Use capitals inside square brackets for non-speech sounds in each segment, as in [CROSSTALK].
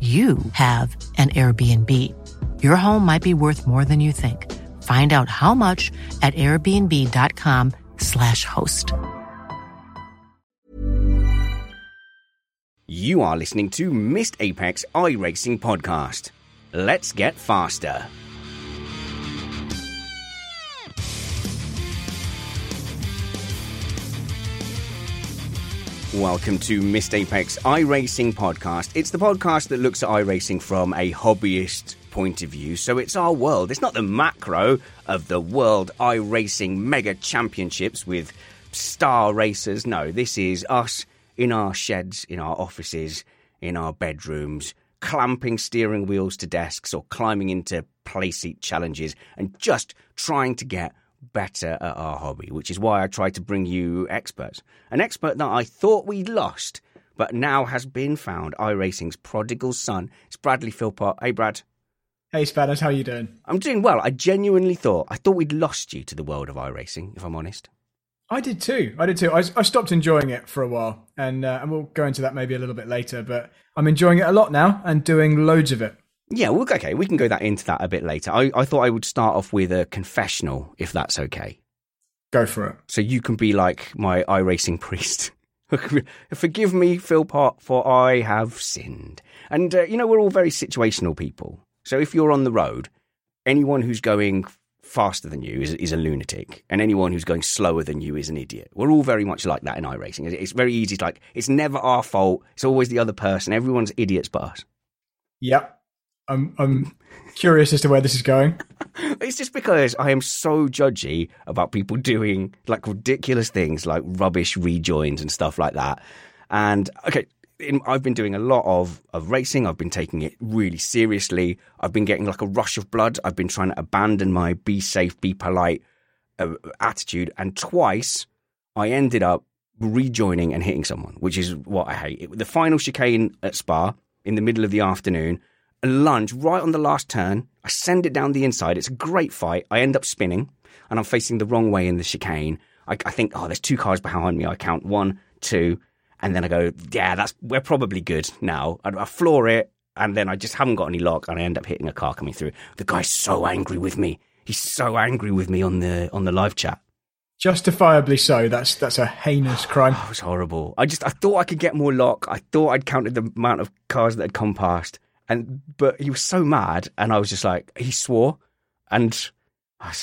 you have an Airbnb. Your home might be worth more than you think. Find out how much at airbnb.com/slash host. You are listening to Missed Apex iRacing Podcast. Let's get faster. Welcome to Missed Apex iRacing Podcast. It's the podcast that looks at iRacing from a hobbyist point of view. So it's our world. It's not the macro of the world iRacing mega championships with star racers. No, this is us in our sheds, in our offices, in our bedrooms, clamping steering wheels to desks or climbing into playseat challenges and just trying to get better at our hobby, which is why I try to bring you experts. An expert that I thought we'd lost, but now has been found. iRacing's prodigal son. It's Bradley Philpott. Hey, Brad. Hey Spanners, how you doing? I'm doing well. I genuinely thought, I thought we'd lost you to the world of iRacing, if I'm honest. I did too. I did too. I, I stopped enjoying it for a while, and uh, and we'll go into that maybe a little bit later. But I'm enjoying it a lot now and doing loads of it. Yeah, well, okay, we can go that into that a bit later. I, I thought I would start off with a confessional, if that's okay. Go for it. So you can be like my iRacing [LAUGHS] priest. [LAUGHS] Forgive me, Philpott, for I have sinned. And, uh, you know, we're all very situational people. So if you're on the road, anyone who's going faster than you is, is a lunatic, and anyone who's going slower than you is an idiot. We're all very much like that in iRacing. It's very easy to like, it's never our fault. It's always the other person. Everyone's idiots but us. Yep. I'm I'm curious as to where this is going. It's just because I am so judgy about people doing like ridiculous things like rubbish rejoins and stuff like that. And okay, in, I've been doing a lot of, of racing. I've been taking it really seriously. I've been getting like a rush of blood. I've been trying to abandon my be safe, be polite uh, attitude. And twice I ended up rejoining and hitting someone, which is what I hate. It, the final chicane at Spa in the middle of the afternoon, a lunge right on the last turn. I send it down the inside. It's a great fight. I end up spinning and I'm facing the wrong way in the chicane. I, I think, oh, there's two cars behind me. I count one, two, and then I go, yeah, that's we're probably good now. I, I floor it, and then I just haven't got any lock, and I end up hitting a car coming through. The guy's so angry with me. He's so angry with me on the on the live chat. Justifiably so. That's that's a heinous [SIGHS] crime. Oh, it was horrible. I just I thought I could get more lock. I thought I'd counted the amount of cars that had come past, and but he was so mad, and I was just like, he swore, and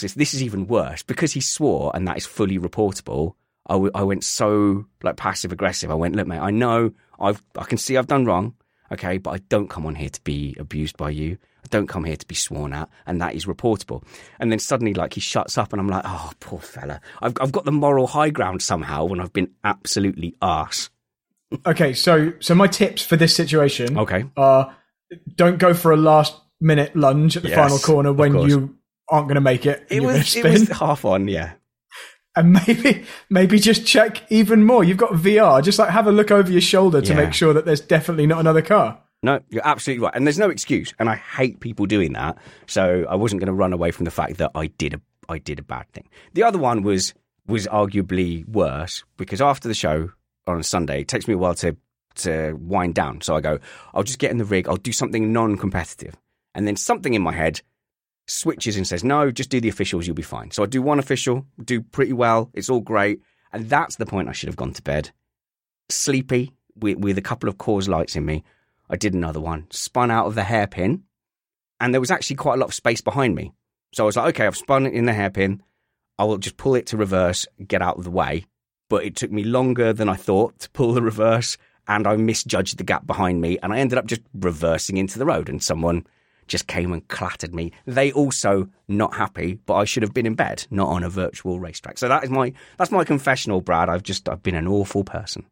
this this is even worse because he swore, and that is fully reportable. I, w- I went so like passive aggressive. I went, look, mate, I know I've I can see I've done wrong, okay, but I don't come on here to be abused by you. I don't come here to be sworn at, and that is reportable. And then suddenly, like he shuts up, and I'm like, oh, poor fella. I've I've got the moral high ground somehow when I've been absolutely arse. Okay, so so my tips for this situation Okay, are don't go for a last minute lunge at the Yes, final corner when you aren't going to make it. it was it was half on, yeah. and maybe maybe just check even more. You've got VR. Just like have a look over your shoulder to Yeah. make sure that there's definitely not another car. No, you're absolutely right. And there's no excuse. And I hate people doing that. So I wasn't going to run away from the fact that I did a I did a bad thing. The other one was was arguably worse because after the show on a Sunday, it takes me a while to to wind down. So I go, I'll just get in the rig, I'll do something non competitive. And then something in my head switches and says, No, just do the officials, you'll be fine. So I do one official, do pretty well, it's all great. And that's the point I should have gone to bed. Sleepy, with, with a couple of Coors Lights in me. I did another one, spun out of the hairpin, and there was actually quite a lot of space behind me. So I was like, okay, I've spun in the hairpin. I will just pull it to reverse, get out of the way. But it took me longer than I thought to pull the reverse, and I misjudged the gap behind me, and I ended up just reversing into the road, and someone just came and clattered me. They also not happy, but I should have been in bed, not on a virtual racetrack. So that is my that's my confessional, Brad. I've just I've been an awful person.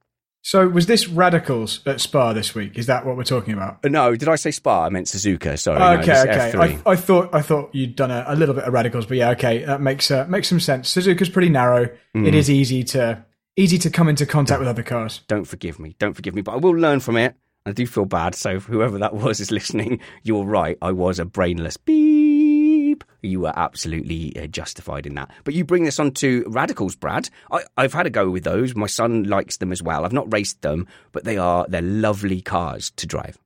So was this Radicals at Spa this week? Is that what we're talking about? Uh, No, did I say Spa? I meant Suzuka. Sorry. okay, just okay. I, I thought I thought you'd done a, a little bit of radicals, but yeah, okay, that makes uh, makes some sense. Suzuka's pretty narrow. Mm. It is easy to easy to come into contact with other cars. Don't forgive me. Don't forgive me. But I will learn from it. I do feel bad. So whoever that was is [LAUGHS] listening. You're right. I was a brainless beep. You were absolutely uh, justified in that. But you bring this on to radicals, Brad. I, I've had a go with those. My son likes them as well. I've not raced them, but they are they're lovely cars to drive.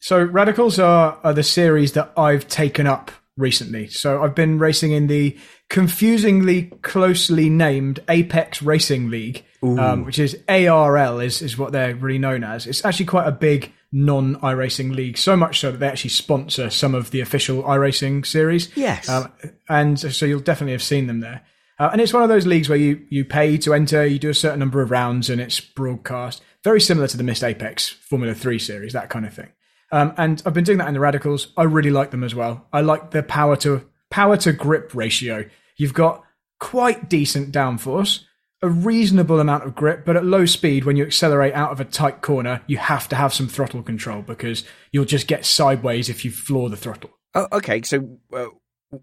So radicals are, are the series that I've taken up recently. So I've been racing in the confusingly closely named Apex Racing League, um, which is ARL is, is what they're really known as. It's actually quite a big non iRacing league, so much so that they actually sponsor some of the official iRacing series. Yes. Um, and so you'll definitely have seen them there. Uh, and it's one of those leagues where you, you pay to enter, you do a certain number of rounds, and it's broadcast. Very similar to the Missed Apex Formula 3 series, that kind of thing. Um, and I've been doing that in the radicals. I really like them as well. I like the power to power to grip ratio. You've got quite decent downforce, a reasonable amount of grip, but at low speed, when you accelerate out of a tight corner, you have to have some throttle control because you'll just get sideways if you floor the throttle. Oh, okay. So uh,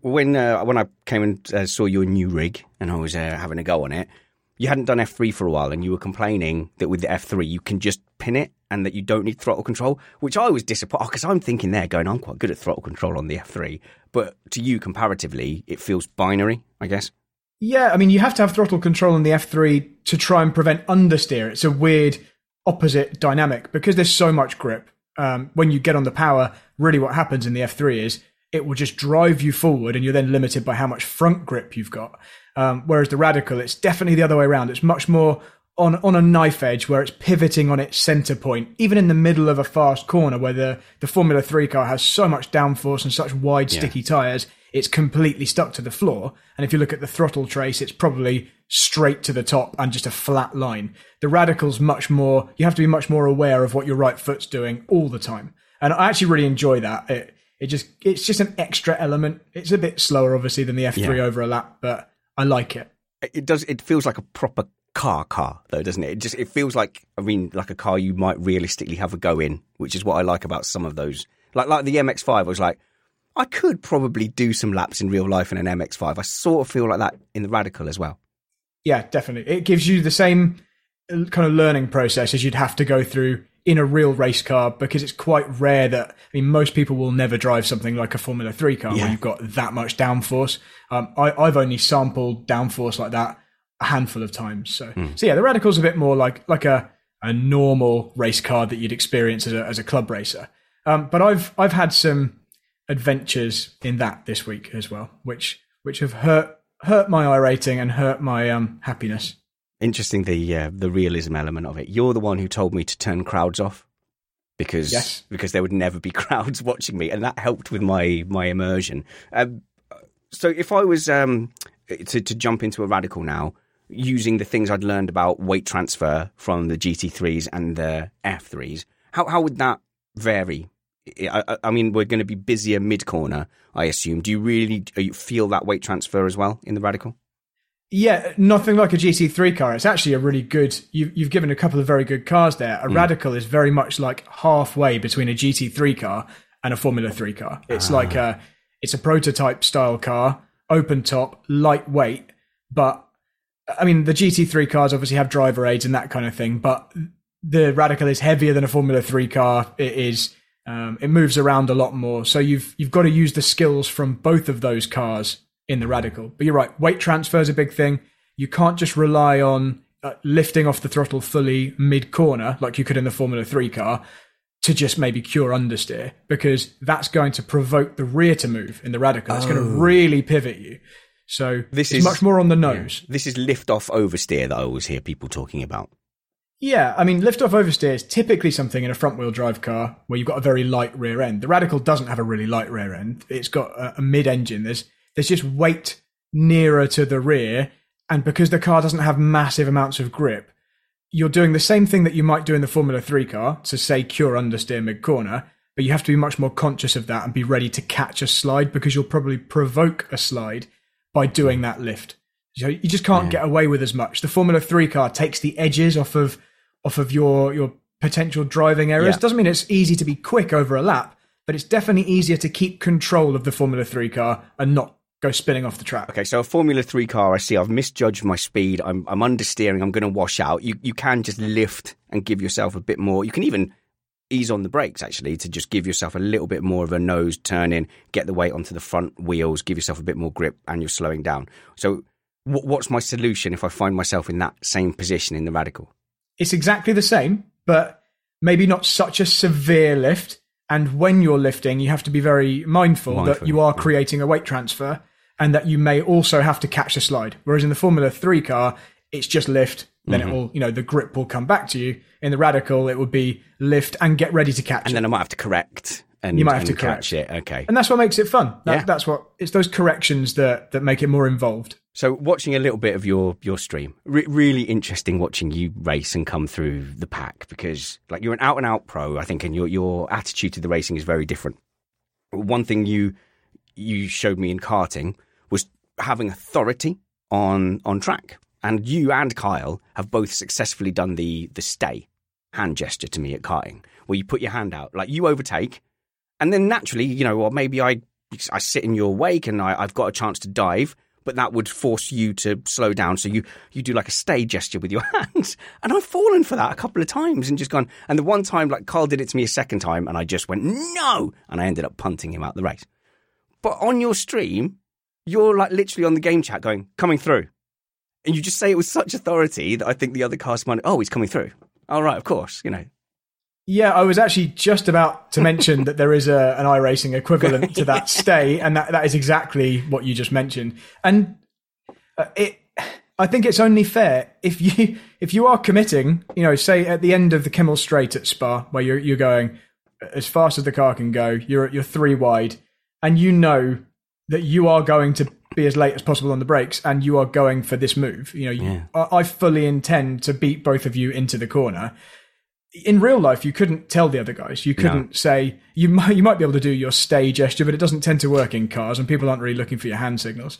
when uh, when I came and uh, saw your new rig and I was uh, having a go on it, you hadn't done F3 for a while, and you were complaining that with the F3 you can just pin it and that you don't need throttle control, which I was disappointed because I'm thinking there, going, I'm quite good at throttle control on the F3, but to you comparatively, it feels binary, I guess. Yeah, I mean, you have to have throttle control on the F3 to try and prevent understeer. It's a weird opposite dynamic because there's so much grip. Um, when you get on the power, really what happens in the F3 is it will just drive you forward and you're then limited by how much front grip you've got. Um, whereas the Radical, it's definitely the other way around. It's much more on, on a knife edge where it's pivoting on its center point, even in the middle of a fast corner where the, the Formula 3 car has so much downforce and such wide, sticky tires, it's completely stuck to the floor. And if you look at the throttle trace, it's probably straight to the top and just a flat line. The Radical's much more, you have to be much more aware of what your right foot's doing all the time. And I actually really enjoy that. It, it just, it's just an extra element. It's a bit slower, obviously, than the F3 Yeah. over a lap, but I like it. It does. It feels like a proper car car, though, doesn't it? It just it feels like I mean, like a car you might realistically have a go in, which is what I like about some of those. Like like the MX-5, I was like, I could probably do some laps in real life in an MX-5. I sort of feel like that in the Radical as well. Yeah, definitely. It gives you the same uh, kind of learning process as you'd have to go through in a real race car because it's quite rare that I mean most people will never drive something like a Formula Three car Yeah. where you've got that much downforce. Um, I, I've only sampled downforce like that a handful of times. So so yeah, the Radical's a bit more like like a a normal race car that you'd experience as a as a club racer. Um, but I've I've had some adventures in that this week as well, which which have hurt hurt my I rating and hurt my um happiness. Interesting the uh, the realism element of it. You're the one who told me to turn crowds off because Yes. because there would never be [LAUGHS] crowds watching me, and that helped with my my immersion. Um, so if I was um, to to jump into a radical now, using the things I'd learned about weight transfer from the GT3s and the F3s, how how would that vary? I, I- I mean, we're going to be busier mid corner, I assume. Do you really do you feel that weight transfer as well in the radical? Yeah, nothing like a GT3 car. It's actually a really good. You've, you've given a couple of very good cars there. A Radical is very much like halfway between a GT3 car and a Formula 3 car. It's like a it's a prototype style car, open top, lightweight, but I mean the GT3 cars obviously have driver aids and that kind of thing, but the Radical is heavier than a Formula 3 car. It is um, it moves around a lot more. So you've you've got to use the skills from both of those cars in the Radical. But you're right, weight transfer is a big thing. You can't just rely on uh, lifting off the throttle fully mid corner like you could in the Formula 3 car to just maybe cure understeer because that's going to provoke the rear to move in the Radical. It's going to really pivot you. So This it's is- much more on the nose. This is lift off oversteer that I always hear people talking about. Yeah, I mean, lift off oversteer is typically something in a front wheel drive car where you've got a very light rear end. The Radical doesn't have a really light rear end. It's got a, a mid engine. There's there's just weight nearer to the rear, and because the car doesn't have massive amounts of grip, you're doing the same thing that you might do in the Formula Three car to say cure understeer mid corner, but you have to be much more conscious of that and be ready to catch a slide because you'll probably provoke a slide by doing that lift. So you just can't get away with as much. The Formula Three car takes the edges off of off of your your potential driving errors. Yeah. Doesn't mean it's easy to be quick over a lap, but it's definitely easier to keep control of the Formula Three car and not go spinning off the track. Okay, so a Formula Three car, I see. I've misjudged my speed. I'm I'm understeering. I'm going to wash out. You you can just lift and give yourself a bit more. You can even ease on the brakes actually to just give yourself a little bit more of a nose turn in, get the weight onto the front wheels, give yourself a bit more grip, and you're slowing down. So, wh- what's my solution if I find myself in that same position in the radical? It's exactly the same, but maybe not such a severe lift. And when you're lifting, you have to be very mindful, that you are creating a weight transfer and that you may also have to catch a slide. Whereas in the Formula 3 car, it's just lift, then Mm-hmm. it will, you know, the grip will come back to you. In the Radical, it would be lift and get ready to catch And it. then I might have to correct and You might have to correct. catch it. Okay. and that's what makes it fun. That, Yeah. That's what, it's those corrections that, that make it more involved. So, watching a little bit of your your stream, re- really interesting watching you race and come through the pack because, like, you're an out and out pro, I think, and your your attitude to the racing is very different. One thing you you showed me in karting was having authority on on track, and you and Kyle have both successfully done the the stay hand gesture to me at karting, where you put your hand out, like you overtake, and then naturally, you know, or maybe I I sit in your wake and I, I've got a chance to dive, but that would force you to slow down. So you you do like a stay gesture with your [LAUGHS] hands, and I've fallen for that a couple of times and just gone. And the one time, like Carl did it to me a second time, and I just went no, and I ended up punting him out the race. But on your stream, you're like literally on the game chat going coming through, and you just say it with such authority that I think the other cast might. Oh, he's coming through. All right, of course, you know. Yeah, I was actually just about to mention that there is a, an iRacing equivalent to that [LAUGHS] stay, and that, that is exactly what you just mentioned. And uh, it, I think it's only fair if you [LAUGHS] if you are committing, you know, say at the end of the Kemmel Straight at Spa, where you're you're going as fast as the car can go, you're you're three wide, and you know that you are going to be as late as possible on the brakes, and you are going for this move. You know, you, I, I fully intend to beat both of you into the corner in real life, you couldn't tell the other guys. You couldn't say you might you might be able to do your stay gesture, but it doesn't tend to work in cars, and people aren't really looking for your hand signals.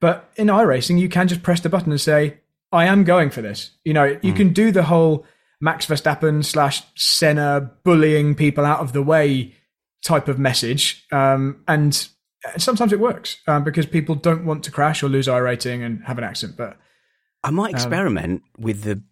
But in iRacing, you can just press the button and say, "I am going for this." You know, you can do the whole Max Verstappen slash Senna bullying people out of the way type of message, um, and sometimes it works um, because people don't want to crash or lose iRating and have an accident. But I might experiment with the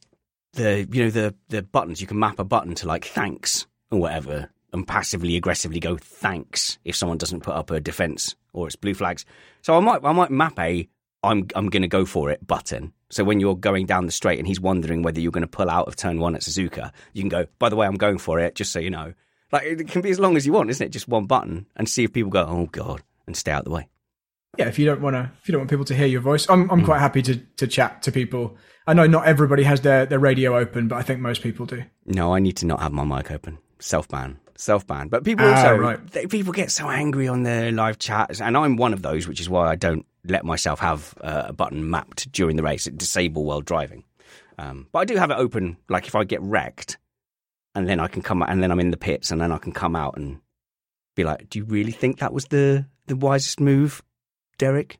the you know the the buttons. You can map a button to like thanks or whatever, and passively aggressively go thanks if someone doesn't put up a defense or it's blue flags. So I might I might map a I'm I'm going to go for it button. So when you're going down the straight and he's wondering whether you're going to pull out of turn one at Suzuka, you can go. By the way, I'm going for it. Just so you know, like it can be as long as you want, isn't it? Just one button and see if people go, oh god, and stay out the way. Yeah, if you don't want to, if you don't want people to hear your voice, I'm I'm quite happy to to chat to people. I know not everybody has their their radio open, but I think most people do. No, I need to not have my mic open. Self ban. Self ban. But people Ah, also, right. they, people get so angry on their live chats, and I'm one of those, which is why I don't let myself have uh, a button mapped during the race, disable while driving. Um, but I do have it open, like if I get wrecked, and then I can come out, and then I'm in the pits, and then I can come out and be like, "Do you really think that was the the wisest move, Derek?"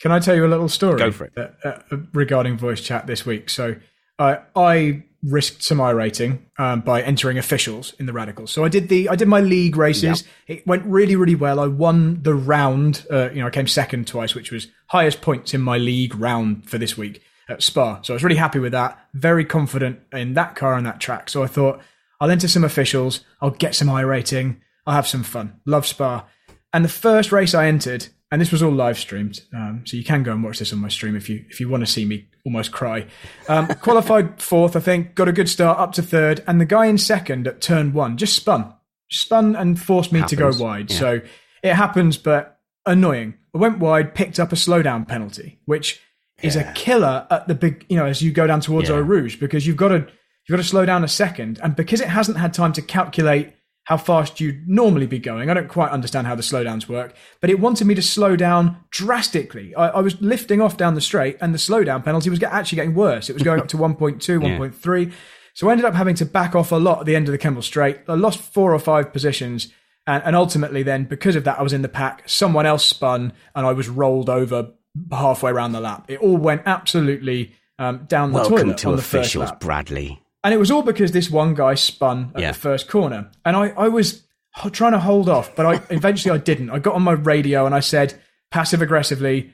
Can I tell you a little story? Go for it. that- uh, regarding voice chat this week. So uh, I risked some iRating um, by entering officials in the radicals. So I did the I did my league races. It went really really well. I won the round. Uh, you know, I came second twice, which was highest points in my league round for this week at Spa. So I was really happy with that. Very confident in that car and that track. So I thought I'll enter some officials. I'll get some iRating. I'll have some fun. Love Spa. And the first race I entered, and this was all live streamed, um, so you can go and watch this on my stream if you if you want to see me almost cry. Um, [LAUGHS] qualified fourth, I think, got a good start up to third, and the guy in second at turn one just spun, spun and forced me to go wide. yeah. So it happens, but annoying. I went wide, picked up a slowdown penalty, which is a killer at the big, you know, as you go down towards Yeah. Eau Rouge because you've got to you've got to slow down a second. And because it hasn't had time to calculate how fast you'd normally be going, I don't quite understand how the slowdowns work, but it wanted me to slow down drastically. I, I was lifting off down the straight, and the slowdown penalty was get, actually getting worse. It was going up to [LAUGHS] 1.2, 1.3. So I ended up having to back off a lot at the end of the Kemmel Straight. I lost four or five positions. And, and ultimately, then, because of that, I was in the pack. Someone else spun, and I was rolled over halfway around the lap. It all went absolutely um, down the Welcome toilet to on the first officials. Bradley. And it was all because this one guy spun at Yeah. the first corner. And I, I was trying to hold off, but I [LAUGHS] eventually I didn't. I got on my radio and I said passive aggressively,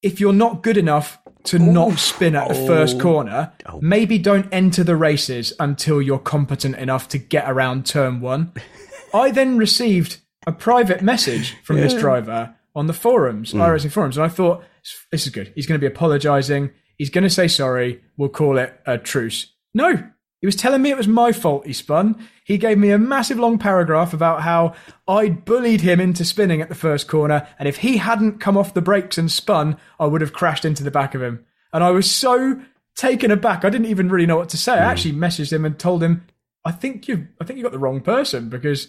if you're not good enough to not spin at the first oh. corner, oh. maybe don't enter the races until you're competent enough to get around turn one. [LAUGHS] I then received a private message from this driver on the forums, hmm. iRacing forums, and I thought this is good. He's going to be apologising. He's going to say sorry. We'll call it a truce. No, he was telling me it was my fault he spun. He gave me a massive long paragraph about how I'd bullied him into spinning at the first corner, and if he hadn't come off the brakes and spun, I would have crashed into the back of him. And I was so taken aback, I didn't even really know what to say. I hmm. actually messaged him and told him, "I think you, I think you got the wrong person because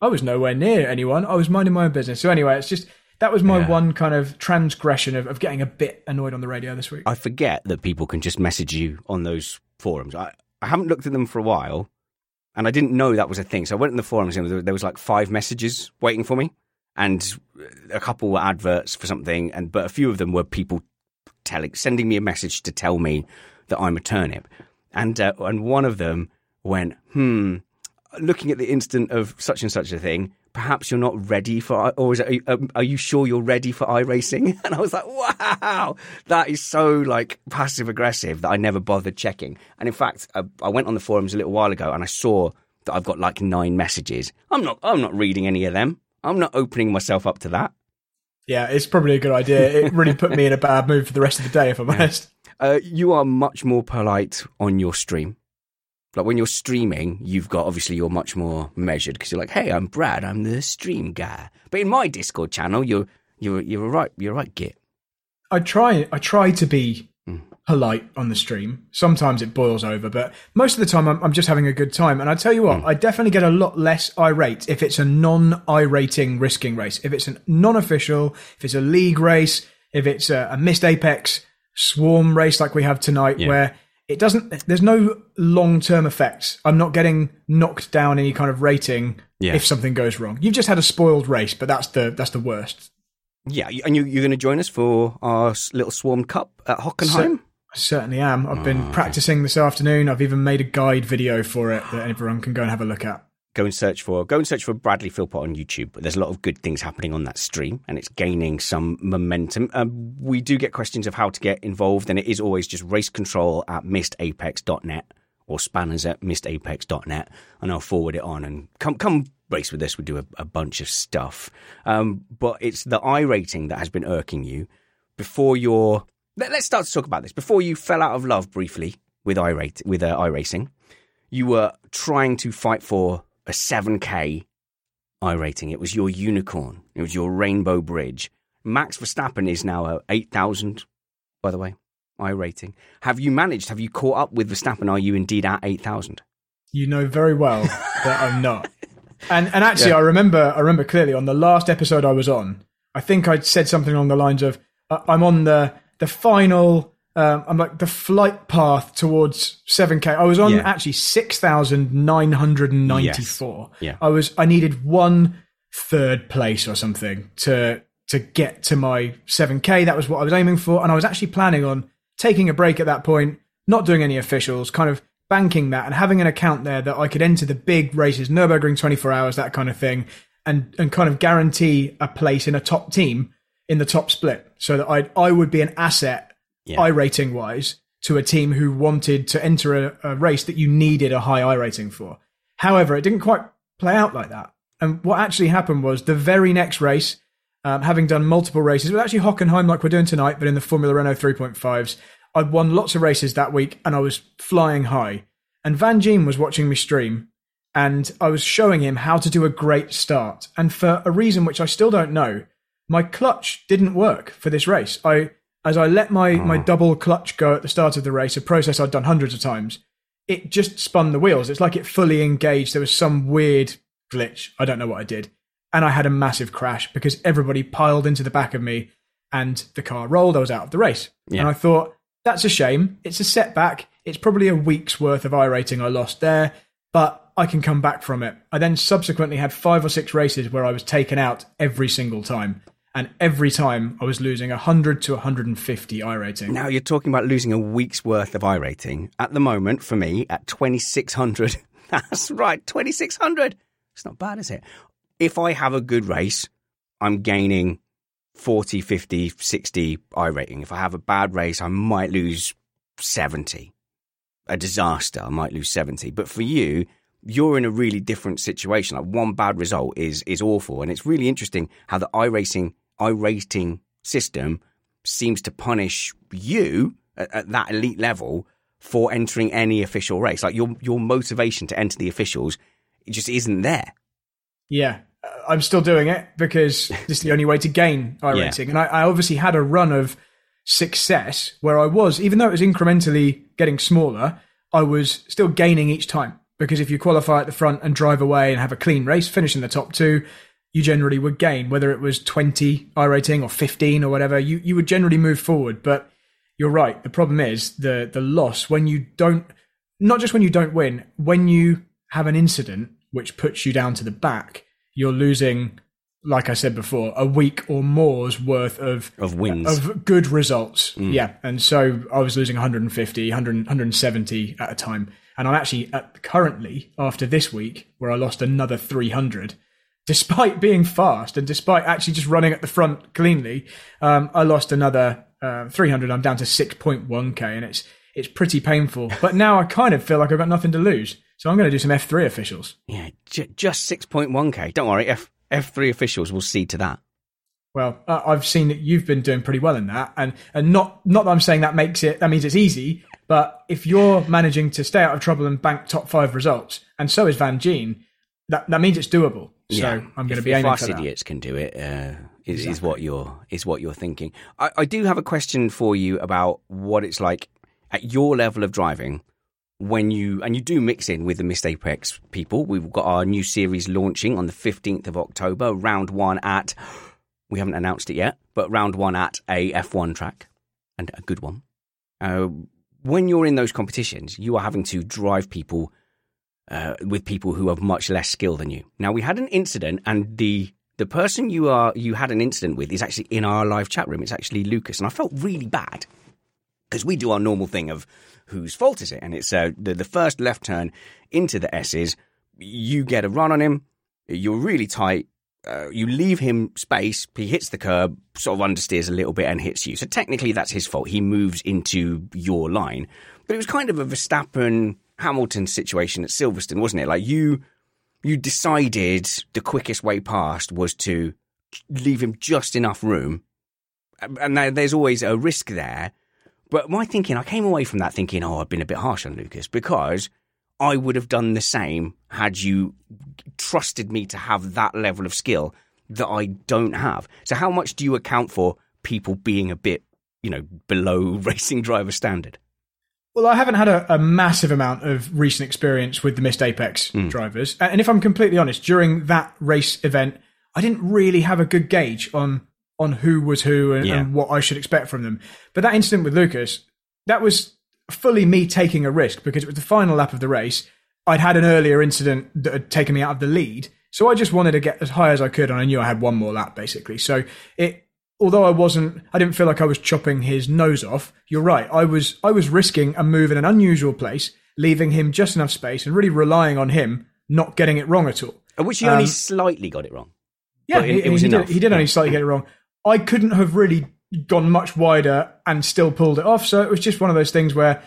I was nowhere near anyone. I was minding my own business." So anyway, it's just that was my Yeah. one kind of transgression of, of getting a bit annoyed on the radio this week. I forget that people can just message you on those forums. I, I haven't looked at them for a while, and I didn't know that was a thing. So I went in the forums, and there- was like five messages waiting for me, and a couple were adverts for something, and but a few of them were people telling, sending me a message to tell me that I'm a turnip, and uh, and one of them went, hmm, looking at the instant of such and such a thing. Perhaps you're not ready for, or is it, are, you, um, are you sure you're ready for iRacing? [LAUGHS] And I was like, wow, that is so like passive aggressive that I never bothered checking. And in fact, I, I went on the forums a little while ago and I saw that I've got like nine messages. I'm not, I'm not reading any of them. I'm not opening myself up to that. Yeah, it's probably a good idea. It really put me in a bad mood for the rest of the day, if I'm honest. Uh, you are much more polite on your stream. Like when you're streaming, you've got obviously you're much more measured because you're like, "Hey, I'm Brad. I'm the stream guy." But in my Discord channel, you're you're you're a right you're a right git. I try I try to be Mm. polite on the stream. Sometimes it boils over, but most of the time I'm, I'm just having a good time. And I tell you what, I definitely get a lot less irate if it's a non-irating risking race. If it's a non-official, if it's a league race, if it's a, a missed apex swarm race like we have tonight, where it doesn't. There's no long-term effects. I'm not getting knocked down any kind of rating Yeah. if something goes wrong. You've just had a spoiled race, but that's the that's the worst. Yeah, and you you're going to join us for our little swarm cup at Hockenheim. I certainly am. I've been oh, practicing this afternoon. I've even made a guide video for it that everyone can go and have a look at. Go and search for go and search for Bradley Philpott on YouTube. There's a lot of good things happening on that stream, and it's gaining some momentum. Um, we do get questions of how to get involved, and it is always just race control at missedapex.net or spanners at missedapex.net, and I'll forward it on and come come race with us. We do a, a bunch of stuff, um, but it's the I rating that has been irking you before your. Let, us start to talk about this. Before you fell out of love briefly with iRate with uh, iRacing, you were trying to fight for a 7K I rating. It was your unicorn. It was your rainbow bridge. Max Verstappen is now a 8,000, by the way, I rating. Have you managed? Have you caught up with Verstappen? Are you indeed at 8,000? You know very well [LAUGHS] that I'm not. And and actually, I remember I remember clearly on the last episode I was on. I think I said something along the lines of, uh, "I'm on the the final." Um, I'm like the flight path towards 7k. I was on Yeah. actually 6,994. Yes. Yeah. I was I needed one third place or something to to get to my 7k. That was what I was aiming for, and I was actually planning on taking a break at that point, not doing any officials, kind of banking that and having an account there that I could enter the big races, Nurburgring 24 hours, that kind of thing, and and kind of guarantee a place in a top team in the top split, so that I I would be an asset, Yeah. I rating wise, to a team who wanted to enter a, a race that you needed a high I rating for. However, it didn't quite play out like that. And what actually happened was the very next race, um, having done multiple races, was actually Hockenheim like we're doing tonight, but in the Formula Renault 3.5s. I'd won lots of races that week and I was flying high. And Van Jean was watching me stream and I was showing him how to do a great start. And for a reason which I still don't know, my clutch didn't work for this race. I, as I let my, my hmm. double clutch go at the start of the race, a process I'd done hundreds of times, it just spun the wheels. It's like it fully engaged. There was some weird glitch. I don't know what I did. And I had a massive crash because everybody piled into the back of me and the car rolled. I was out of the race. Yeah. And I thought, that's a shame. It's a setback. It's probably a week's worth of iRating I lost there, but I can come back from it. I then subsequently had five or six races where I was taken out every single time. And every time I was losing 100 to 150 iRating. Now you're talking about losing a week's worth of iRating. At the moment, for me, at 2600, [LAUGHS] that's right, 2600. It's not bad, is it? If I have a good race, I'm gaining 40, 50, 60 iRating. If I have a bad race, I might lose 70. A disaster, I might lose 70. But for you, you're in a really different situation. Like one bad result is is awful, and it's really interesting how the iRacing iRating system seems to punish you at, at that elite level for entering any official race. Like your your motivation to enter the officials, it just isn't there. Yeah, uh, I'm still doing it because [LAUGHS] this is the only way to gain I iRating. And I, I obviously had a run of success where I was, even though it was incrementally getting smaller, I was still gaining each time. Because if you qualify at the front and drive away and have a clean race, finish in the top two, you generally would gain, whether it was 20 iRating or 15 or whatever, you, you would generally move forward. But you're right. The problem is the, the loss when you don't, not just when you don't win, when you have an incident which puts you down to the back, you're losing, like I said before, a week or more's worth of Of wins. of good results. Mm. Yeah, and so I was losing 150, 100, 170 at a time, and I'm actually at currently after this week where I lost another 300. Despite being fast and despite actually just running at the front cleanly, um, I lost another uh, 300. I'm down to 6.1k, and it's it's pretty painful. [LAUGHS] But now I kind of feel like I've got nothing to lose, so I'm going to do some F3 officials. yeah, j- just 6.1k. Don't worry, F F3 officials will see to that. Well, uh, I've seen that you've been doing pretty well in that, and and not not that I'm saying that makes it that means it's easy, but if you're managing to stay out of trouble and bank top five results, and so is Van Gene, that that means it's doable. So I'm going to be if aiming us for that. idiots can do it. Uh, is, is what you're is what you're thinking. I, I do have a question for you about what it's like at your level of driving when you and you do mix in with the Missed Apex people. We've got our new series launching on the fifteenth of October. Round one at we haven't announced it yet, but round one at a F1 track and a good one. Uh, when you're in those competitions, you are having to drive people uh, with people who have much less skill than you. Now we had an incident, and the the person you are you had an incident with is actually in our live chat room. It's actually Lucas, and I felt really bad because we do our normal thing of whose fault is it, and it's uh, the the first left turn into the S's. You get a run on him. You're really tight. Uh, you leave him space. He hits the curb, sort of understeers a little bit, and hits you. So technically, that's his fault. He moves into your line, but it was kind of a Verstappen Hamilton situation at Silverstone, wasn't it? Like you, you decided the quickest way past was to leave him just enough room, and there's always a risk there. But my thinking, I came away from that thinking, oh, I've been a bit harsh on Lucas because I would have done the same had you trusted me to have that level of skill that I don't have. So, how much do you account for people being a bit, you know, below [LAUGHS] racing driver standard? Well, I haven't had a, a massive amount of recent experience with the missed Apex Hmm. drivers. And if I'm completely honest, during that race event, I didn't really have a good gauge on on who was who and, Yeah. and what I should expect from them. But that incident with Lucas, that was fully me taking a risk because it was the final lap of the race. I'd had an earlier incident that had taken me out of the lead. So I just wanted to get as high as I could, and I knew I had one more lap basically. So it, although I wasn't, I didn't feel like I was chopping his nose off. You're right. I was, I was risking a move in an unusual place, leaving him just enough space, and really relying on him not getting it wrong at all. Which he only Um, slightly got it wrong. Yeah, it- he, it was he enough. Did, he did only slightly get it wrong. I couldn't have really gone much wider and still pulled it off. So it was just one of those things where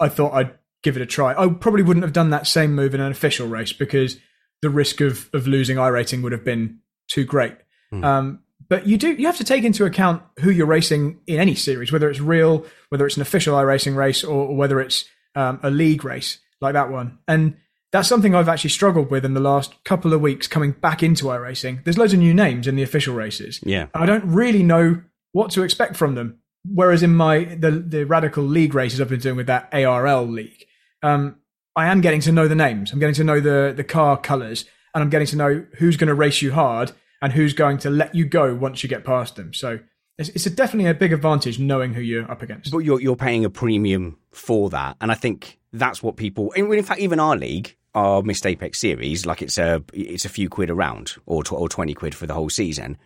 I thought I'd give it a try. I probably wouldn't have done that same move in an official race because the risk of of losing I rating would have been too great. Hmm. Um, but you do you have to take into account who you're racing in any series, whether it's real, whether it's an official iRacing race, or, or whether it's um, a league race like that one. And that's something I've actually struggled with in the last couple of weeks coming back into iRacing. There's loads of new names in the official races. Yeah. I don't really know what to expect from them. Whereas in my the the radical league races I've been doing with that ARL league, um, I am getting to know the names. I'm getting to know the the car colours, and I'm getting to know who's going to race you hard and who's going to let you go once you get past them. So it's, it's a definitely a big advantage knowing who you're up against. But you're you're paying a premium for that, and I think that's what people. In, fact, even our league, our Missed Apex series, like it's a it's a few quid a round or tw- or twenty quid for the whole season.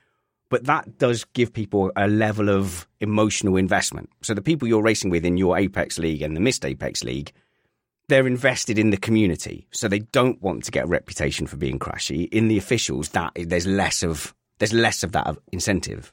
But that does give people a level of emotional investment. So the people you're racing with in your Apex League and the Missed Apex League, they're invested in the community, so they don't want to get a reputation for being crashy. In the officials, that there's less of there's less of that incentive.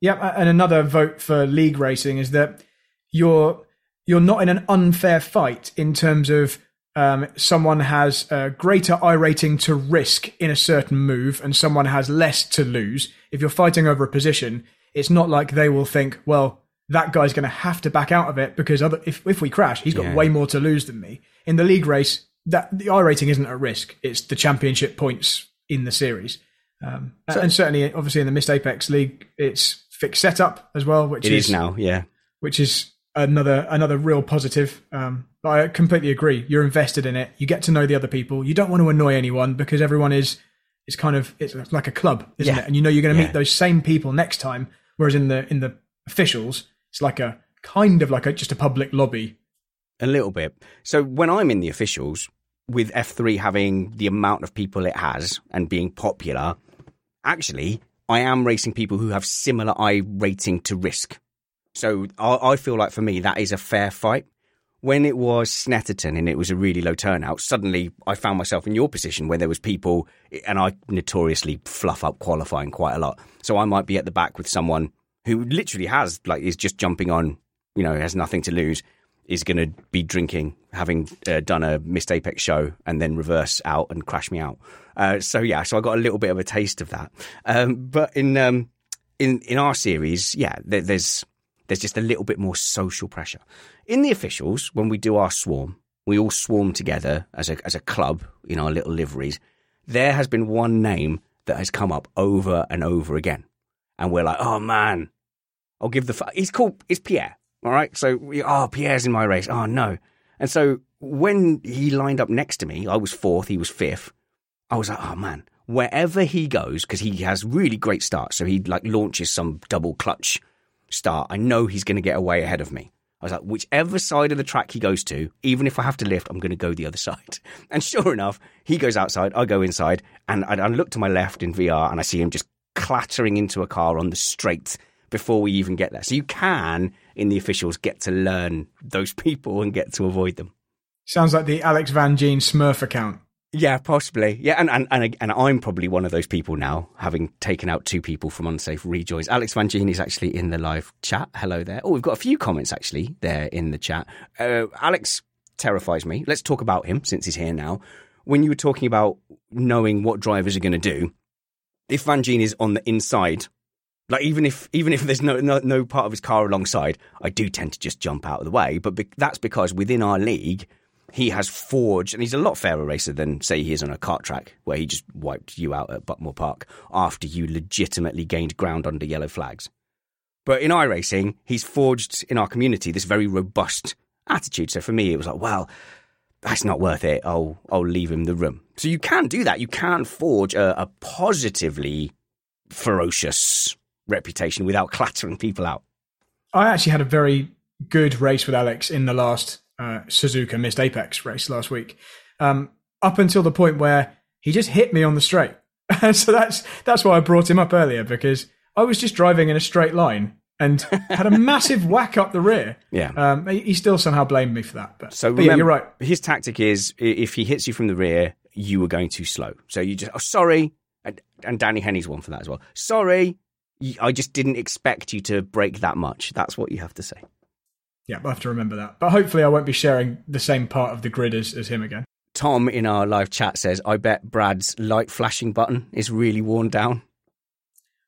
Yep, and another vote for league racing is that you're you're not in an unfair fight in terms of um, someone has a greater I rating to risk in a certain move, and someone has less to lose. If you're fighting over a position, it's not like they will think, well, that guy's going to have to back out of it because other, if if we crash, he's got Yeah. way more to lose than me. In the league race, that the I rating isn't at risk; it's the championship points in the series. Um, and certainly, obviously, in the Missed Apex League, it's fixed setup as well, which It is now, yeah. which is another another real positive. Um, but I completely agree. You're invested in it. You get to know the other people. You don't want to annoy anyone because everyone is is kind of it's like a club, isn't Yeah. it? And you know you're going to Yeah. meet those same people next time. Whereas in the in the officials, it's like a kind of like a just a public lobby. A little bit. So when I'm in the officials, with F3 having the amount of people it has and being popular, actually, I am racing people who have similar I rating to risk. So I, I feel like for me, that is a fair fight. When it was Snetterton and it was a really low turnout, suddenly I found myself in your position where there was people, and I notoriously fluff up qualifying quite a lot. So I might be at the back with someone who literally has, like, is just jumping on, you know, has nothing to lose, is going to be drinking, having uh, done a missed Apex show, and then reverse out and crash me out. Uh, so yeah, so I got a little bit of a taste of that. Um, but in um, in in our series, yeah, there, there's there's just a little bit more social pressure. In the officials, when we do our swarm, we all swarm together as a as a club in our little liveries. There has been one name that has come up over and over again, and we're like, oh man, I'll give the. F-. He's called. It's Pierre. All right. So. Oh, Pierre's in my race. Oh no. And so when he lined up next to me, I was fourth. He was fifth. I was like, oh man. Wherever he goes, because he has really great starts, so he like launches some double clutch start. I know he's going to get away ahead of me. I was like, whichever side of the track he goes to, even if I have to lift, I'm going to go the other [LAUGHS] side. And sure enough, he goes outside, I go inside, and I, I look to my left in VR and I see him just clattering into a car on the straight before we even get there. So you can, in the officials, get to learn those [LAUGHS] people and get to avoid them. Sounds like the Alex Van Gene Smurf account. Yeah, possibly. Yeah, and, and and and I'm probably one of those people now, having taken out two people from unsafe rejoins. Alex Van Gene is actually in the live chat. Hello there. Oh, we've got a few comments actually there in the chat. Uh, Alex terrifies me. Let's talk about him since he's here now. When you were talking about knowing what drivers are going to do, if Van Gene is on the inside, like even if even if there's no, no no part of his car alongside, I do tend to just jump out of the way. But be, that's because within our league, he has forged, and he's a lot fairer racer than say he is on a kart track where he just wiped you out at Buckmore Park after you legitimately gained ground under yellow flags. But in iRacing, he's forged in our community this very robust attitude. So for me, it was like, well, that's not worth it. I'll I'll leave him the room. So you can do that. You can forge a, a positively ferocious reputation without clattering people out. I actually had a very good race with Alex in the last uh, Suzuka Missed Apex race last week. Um, up until the point where he just hit me on the straight. [LAUGHS] so that's that's why I brought him up earlier because I was just driving in a straight line and [LAUGHS] had a massive whack up the rear. Yeah. Um, he he still somehow blamed me for that. But, So but yeah, you're right. His tactic is if he hits you from the rear, you were going too slow. So you just, oh, sorry. And, and Danny Henny's one for that as well. Sorry. I just didn't expect you to break that much. That's what you have to say. Yeah, I'll have to remember that. But hopefully, I won't be sharing the same part of the grid as, as him again. Tom in our live chat says, I bet Brad's light flashing button is really worn down.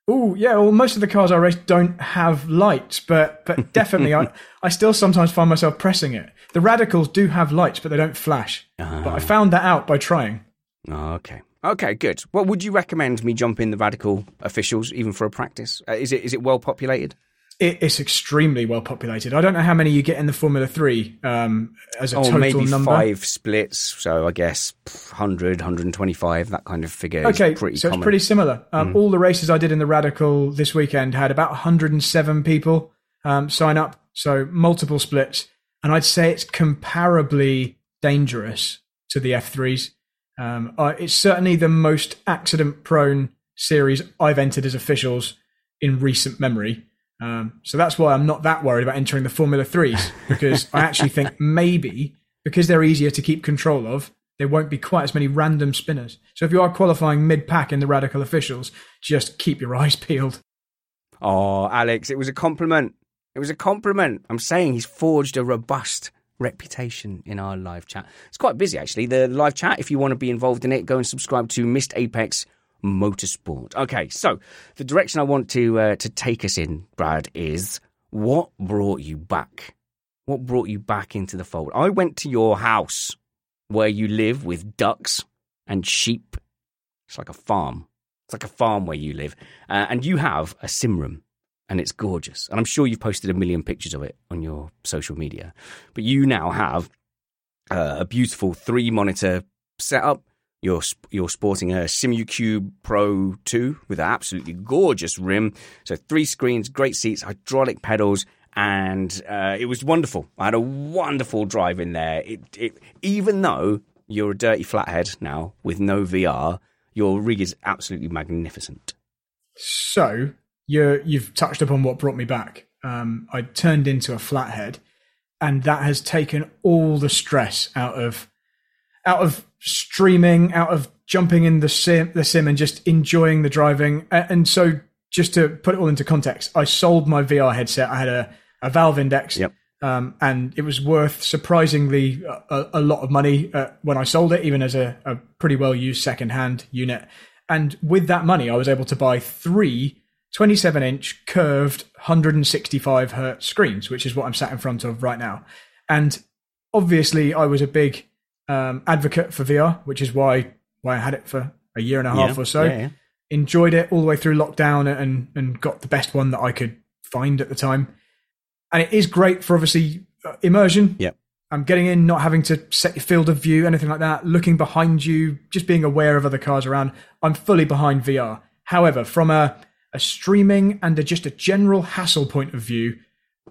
Oh yeah, well most of the cars I race don't have lights, but but [LAUGHS] definitely I, I still sometimes find myself pressing it. The radicals do have lights, but they don't flash. Ah. But I found that out by trying. Oh, okay. Okay, good. Well, would you recommend me jump in the radical officials even for a practice? Uh, is it is it well populated? it, it's extremely well populated. I don't know how many you get in the Formula Three um, as a Oh, total maybe number. five splits. So I guess 100, 125, that kind of figure Okay, is pretty so common. Mm. it's pretty similar. Um, All the races I did in the Radical this weekend had about 107 people um, sign up, so multiple splits, and I'd say it's comparably dangerous to the F3s. Um, uh, it's certainly the most accident-prone series I've entered as officials in recent memory. Um, so that's why I'm not that worried about entering the Formula Threes [LAUGHS] because I actually think maybe because they're easier to keep control of, there won't be quite as many random spinners. So if you are qualifying mid pack in the radical officials, just keep your eyes peeled. Oh, Alex, it was a compliment. It was a compliment. I'm saying he's forged a robust reputation in our live chat. It's quite busy, actually. The live chat, if you want to be involved in it, go and subscribe to Missed Apex Motorsport. Okay, so the direction I want to uh, to take us in, Brad, is what brought you back? What brought you back into the fold? I went to your house where you live with ducks and sheep. It's like a farm. It's like a farm where you live. Uh, and you have a sim room, and it's gorgeous. And I'm sure you've posted a million pictures of it on your social media. But you now have uh, a beautiful three monitor setup. You're, you're sporting a SimuCube Pro 2 with an absolutely gorgeous rim. So three screens, great seats, hydraulic pedals, and uh, it was wonderful. I had a wonderful drive in there. It, it, even though you're a dirty flathead now with no VR, your rig is absolutely magnificent. So you're, you've touched upon what brought me back. Um, I turned into a flathead, and that has taken all the stress out of out of streaming, out of jumping in the sim, the sim, and just enjoying the driving. And so, just to put it all into context, I sold my VR headset. I had a, a Valve Index, Yep. um, and it was worth surprisingly a, a lot of money uh, when I sold it, even as a, a pretty well used second hand unit. And with that money, I was able to buy three 27 inch curved 165 hertz screens, which is what I'm sat in front of right now. And obviously, I was a big um, advocate for VR, which is why why I had it for a year and a half Yeah, or so. yeah, yeah. Enjoyed it all the way through lockdown and and got the best one that I could find at the time. And it is great for obviously uh, immersion. Yep. I'm getting in, not having to set your field of view, anything like that. Looking behind you, just being aware of other cars around. I'm fully behind VR. However, from a a streaming and a, just a general hassle point of view,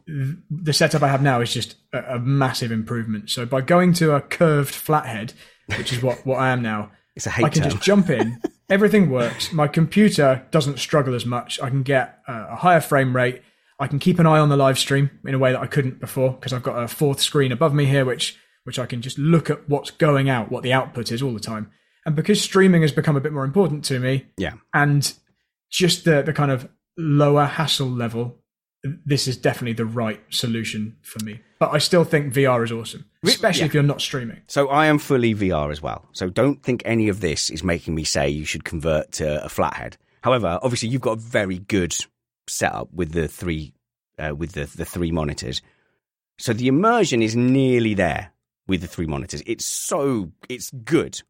the setup I have now is just a, a massive improvement. So by going to a curved flathead, which is what, what I am now, [LAUGHS] It's a hate I can term. just jump in. [LAUGHS] Everything works. My computer doesn't struggle as much. I can get a higher frame rate. I can keep an eye on the live stream in a way that I couldn't before because I've got a fourth screen above me here, which which I can just look at what's going out, what the output is all the time. And because streaming has become a bit more important to me, Yeah. and just the the kind of lower hassle level, this is definitely the right solution for me. But I still think VR is awesome, especially yeah. if you're not streaming. So I am fully VR as well. So don't think any of this is making me say you should convert to a flathead. However, obviously you've got a very good setup with the three uh, with the the three monitors. So the immersion is nearly there with the three monitors. It's so it's good.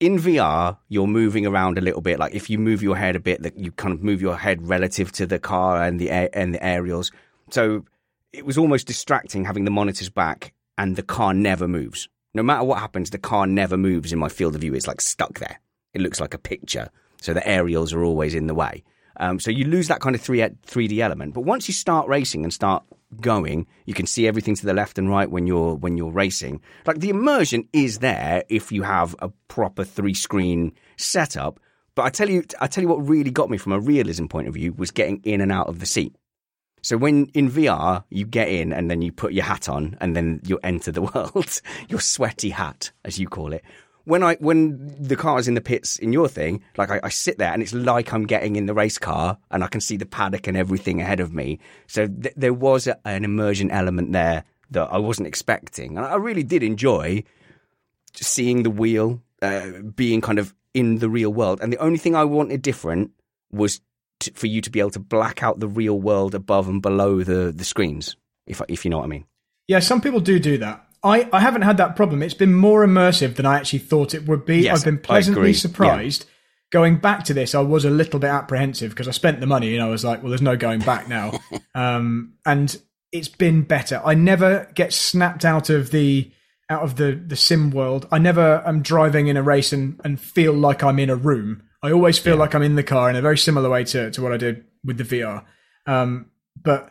In VR, you're moving around a little bit. Like if you move your head a bit, that you kind of move your head relative to the car and the air, and the aerials. So it was almost distracting having the monitors back and the car never moves. No matter what happens, the car never moves in my field of view. It's like stuck there. It looks like a picture. So the aerials are always in the way. Um, so you lose that kind of 3, 3D element. But once you start racing and start going, you can see everything to the left and right when you're when you're racing. Like the immersion is there if you have a proper three screen setup. But I tell you, I tell you what really got me from a realism point of view was getting in and out of the seat. So when in VR you get in and then you put your hat on and then you enter the [LAUGHS] world, your sweaty hat as you call it. When I when the car's in the pits in your thing, like I, I sit there and it's like I'm getting in the race car and I can see the paddock and everything ahead of me. So th- there was a, an immersion element there that I wasn't expecting, and I really did enjoy seeing the wheel uh, being kind of in the real world. And the only thing I wanted different was t- for you to be able to black out the real world above and below the the screens, if if you know what I mean. Yeah, some people do do that. I, I haven't had that problem. It's been more immersive than I actually thought it would be. Yes, I've been pleasantly surprised going back to this, I was a little bit apprehensive because I spent the money and I was like, well, there's no going back now. [LAUGHS] um, and it's been better. I never get snapped out of the out of the the sim world. I never am driving in a race and, and feel like I'm in a room. I always feel like I'm in the car in a very similar way to, to what I did with the VR. Um, but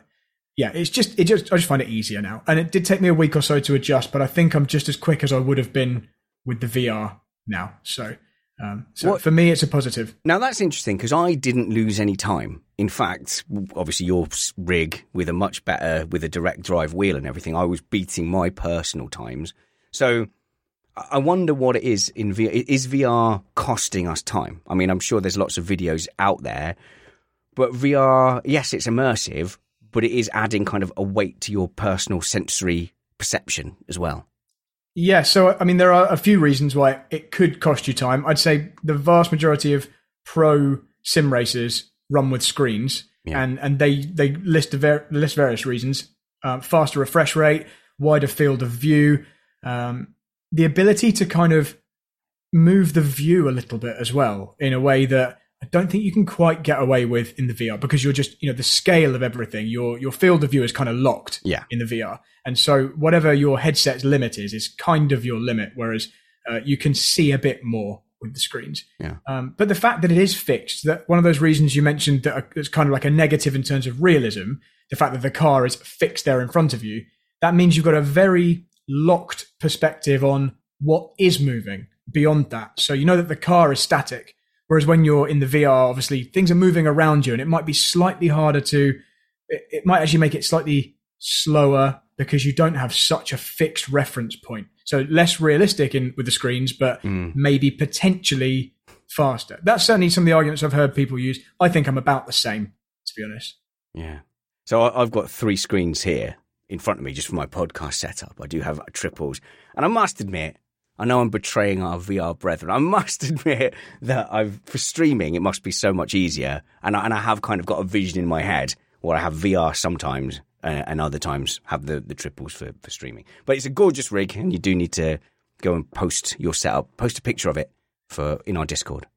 yeah, it's just it just I just find it easier now. And it did take me a week or so to adjust, but I think I'm just as quick as I would have been with the VR now. So um, so What- for me, it's a positive. Now that's interesting because I didn't lose any time. In fact, obviously your rig with a much better with a direct drive wheel and everything, I was beating my personal times. So I I wonder what it is in VR. Is VR costing us time? I mean, I'm sure there's lots of videos out there, but VR, yes, it's immersive, but it is adding kind of a weight to your personal sensory perception as well. Yeah, so I mean, there are a few reasons why it could cost you time. I'd say the vast majority of pro sim racers run with screens, Yeah. and and they they list ver- list various reasons: uh, faster refresh rate, wider field of view, um, the ability to kind of move the view a little bit as well in a way that I don't think you can quite get away with in the VR because you're just you know the scale of everything. Your your field of view is kind of locked Yeah. in the VR. And so whatever your headset's limit is, is kind of your limit, whereas uh, you can see a bit more with the screens. Yeah. Um, but the fact that it is fixed, that one of those reasons you mentioned that it's kind of like a negative in terms of realism, the fact that the car is fixed there in front of you, that means you've got a very locked perspective on what is moving beyond that. So you know that the car is static. Whereas when you're in the VR, obviously things are moving around you and it might be slightly harder to, it, it might actually make it slightly slower because you don't have such a fixed reference point. So less realistic in with the screens, but hmm. maybe potentially faster. That's certainly some of the arguments I've heard people use. I think I'm about the same, to be honest. Yeah. So I've got three screens here in front of me just for my podcast setup. I do have triples. And I must admit, I know I'm betraying our VR brethren. I [LAUGHS] must admit that I've, for streaming, it must be so much easier. And I, and I have kind of got a vision in my head where I have VR sometimes uh, and other times have the, the triples for, for streaming. But it's a gorgeous rig and you do need to go and post your setup, post a picture of it for in our Discord.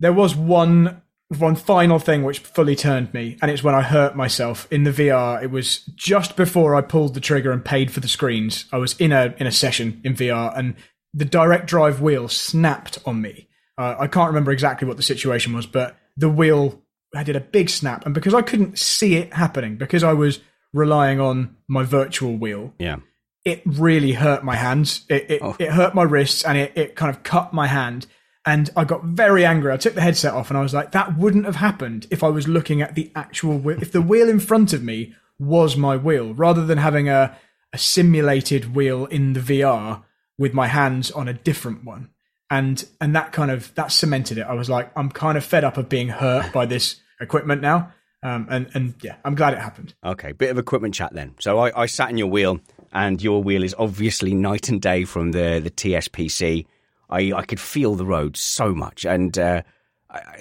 There was one one final thing which fully turned me, and it's when I hurt myself in the VR. It was just before I pulled the trigger and paid for the screens. I was in a in a session in VR, and the direct drive wheel snapped on me. Uh, I can't remember exactly what the situation was, but the wheel I did a big snap, and because I couldn't see it happening, because I was relying on my virtual wheel, Yeah. it really hurt my hands. It it, Oh. it hurt my wrists and it, it kind of cut my hand. And I got very angry. I took the headset off and I was like, that wouldn't have happened if I was looking at the actual wheel. If the wheel in front of me was my wheel, rather than having a, a simulated wheel in the VR with my hands on a different one. And and that kind of that cemented it. I was like, I'm kind of fed up of being hurt by this equipment now. Um, and and yeah, I'm glad it happened. Okay, bit of equipment chat then. So I, I sat in your wheel, and your wheel is obviously night and day from the the TSPC. I I could feel the road so much, and uh,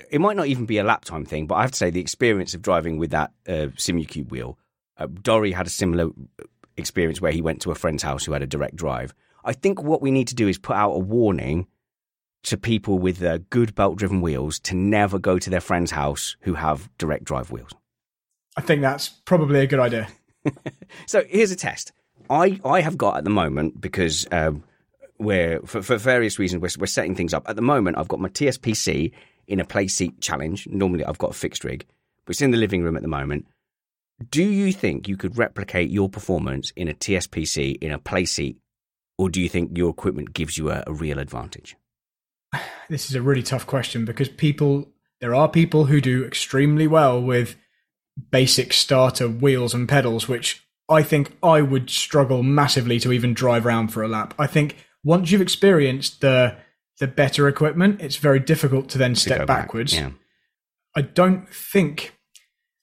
it might not even be a lap time thing, but I have to say the experience of driving with that uh, SimuCube wheel. Uh, Dory had a similar experience where he went to a friend's house who had a direct drive. I think what we need to do is put out a warning to people with uh, good belt driven wheels to never go to their friend's house who have direct drive wheels. I think that's probably a good idea. [LAUGHS] So here's a test. I, I have got at the moment because um, we're for, for various reasons we're, we're setting things up. At the moment, I've got my TSPC in a Playseat challenge. Normally, I've got a fixed rig, but it's in the living room at the moment. Do you think you could replicate your performance in a TSPC in a Playseat, or do you think your equipment gives you a, a real advantage? [SIGHS] This is a really tough question because people, there are people who do extremely well with basic starter wheels and pedals, which I think I would struggle massively to even drive around for a lap. I think once you've experienced the the better equipment, it's very difficult to then To step go back, backwards. Yeah. I don't think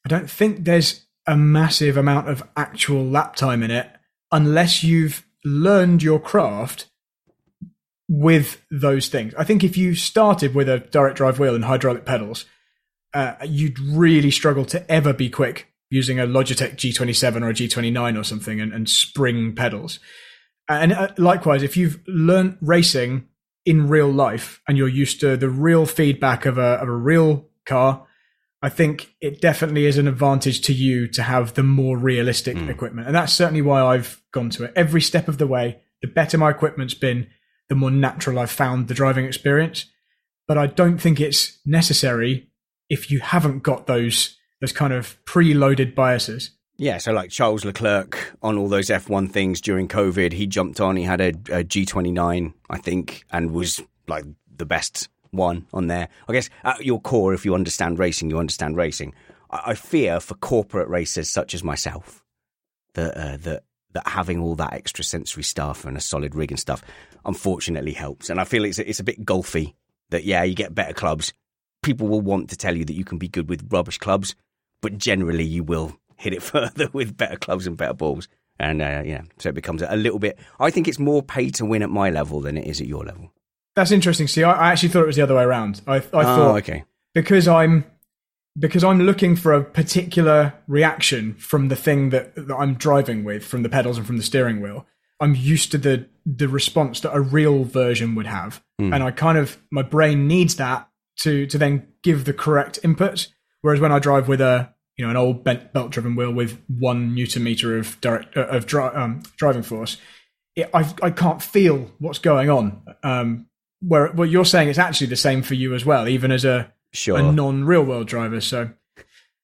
I don't think there's a massive amount of actual lap time in it unless you've learned your craft with those things. I think if you started with a direct drive wheel and hydraulic pedals, uh, you'd really struggle to ever be quick using a Logitech G27 or a G29 or something and, and spring pedals. And uh, likewise, if you've learned racing in real life and you're used to the real feedback of a, of a real car, I think it definitely is an advantage to you to have the more realistic equipment. And that's certainly why I've gone to it. Every step of the way, the better my equipment's been, the more natural I've found the driving experience. But I don't think it's necessary if you haven't got those those kind of preloaded biases. Yeah, so like Charles Leclerc on all those F1 things during COVID, he jumped on, he had a a G29, I think, and was like the best one on there. I guess at your core, if you understand racing, you understand racing. I, I fear for corporate racers such as myself that uh, that that having all that extra sensory stuff and a solid rig and stuff, unfortunately, helps. And I feel it's it's a bit golfy. That yeah, you get better clubs. People will want to tell you that you can be good with rubbish clubs, but generally you will hit it [LAUGHS] further with better clubs and better balls. And uh, yeah, so it becomes a little bit. I think it's more pay to win at my level than it is at your level. That's interesting. See, I, I actually thought it was the other way around. I, I oh, thought okay. because I'm because I'm looking for a particular reaction from the thing that, that I'm driving with, from the pedals and from the steering wheel. I'm used to the the response that a real version would have, and I kind of my brain needs that to to then give the correct input. Whereas when I drive with a you know an old bent belt driven wheel with one newton meter of direct uh, of dri- um, driving force, it, I I can't feel what's going on. Um, where what you're saying is actually the same for you as well, even as a Sure. a non real world driver. So,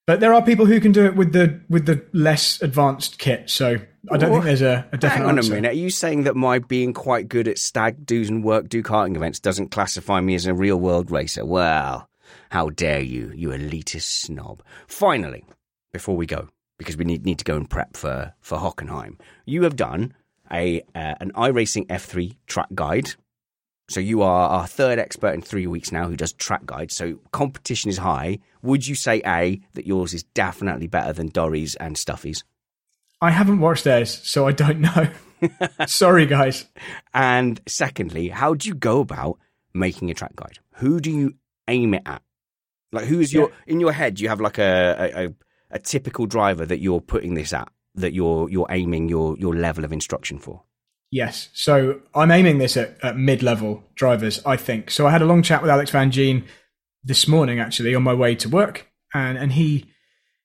but there are people who can do it with the with the less advanced kit. So I don't think there's a, a definite Hang on answer. a minute. Are you saying that my being quite good at stag do's and work do karting events doesn't classify me as a real world racer? Well, how dare you, you elitist snob. Finally, before we go, because we need, need to go and prep for, for Hockenheim, you have done a uh, an iRacing F3 track guide. So you are our third expert in three weeks now who does track guides. So competition is high. Would you say A, that yours is definitely better than Dory's and Stuffy's? I haven't watched theirs, so I don't know. [LAUGHS] Sorry, guys. And secondly, how do you go about making a track guide? Who do you aim it at? Like, who's your in your head? Do you have like a, a, a, a typical driver that you're putting this at? That you're you're aiming your your level of instruction for? Yes. So I'm aiming this at, at mid level drivers, I think. So I had a long chat with Alex Van Gene this morning, actually, on my way to work, and and he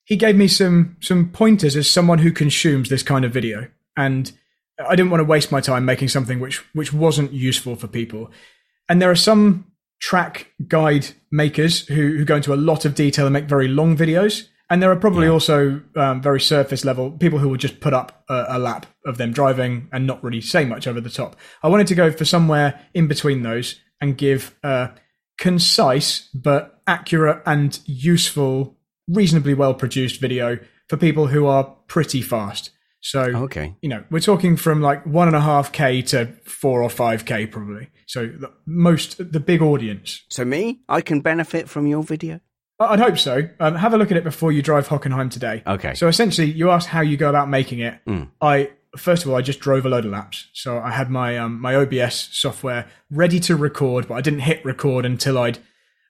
he gave me some some pointers as someone who consumes this kind of video, and I didn't want to waste my time making something which which wasn't useful for people. And there are some track guide makers who who go into a lot of detail and make very long videos. And there are probably also um, very surface level people who will just put up a, a lap of them driving and not really say much over the top. I wanted to go for somewhere in between those and give a concise but accurate and useful, reasonably well produced video for people who are pretty fast. So, Okay. you know, we're talking from like one and a half K to four or five K probably. So the most, the big audience. So me, I can benefit from your video. I'd hope so. Um, have a look at it before you drive Hockenheim today. Okay. So essentially, you asked how you go about making it. I first of all, I just drove a load of laps. So I had my um, my OBS software ready to record, but I didn't hit record until I'd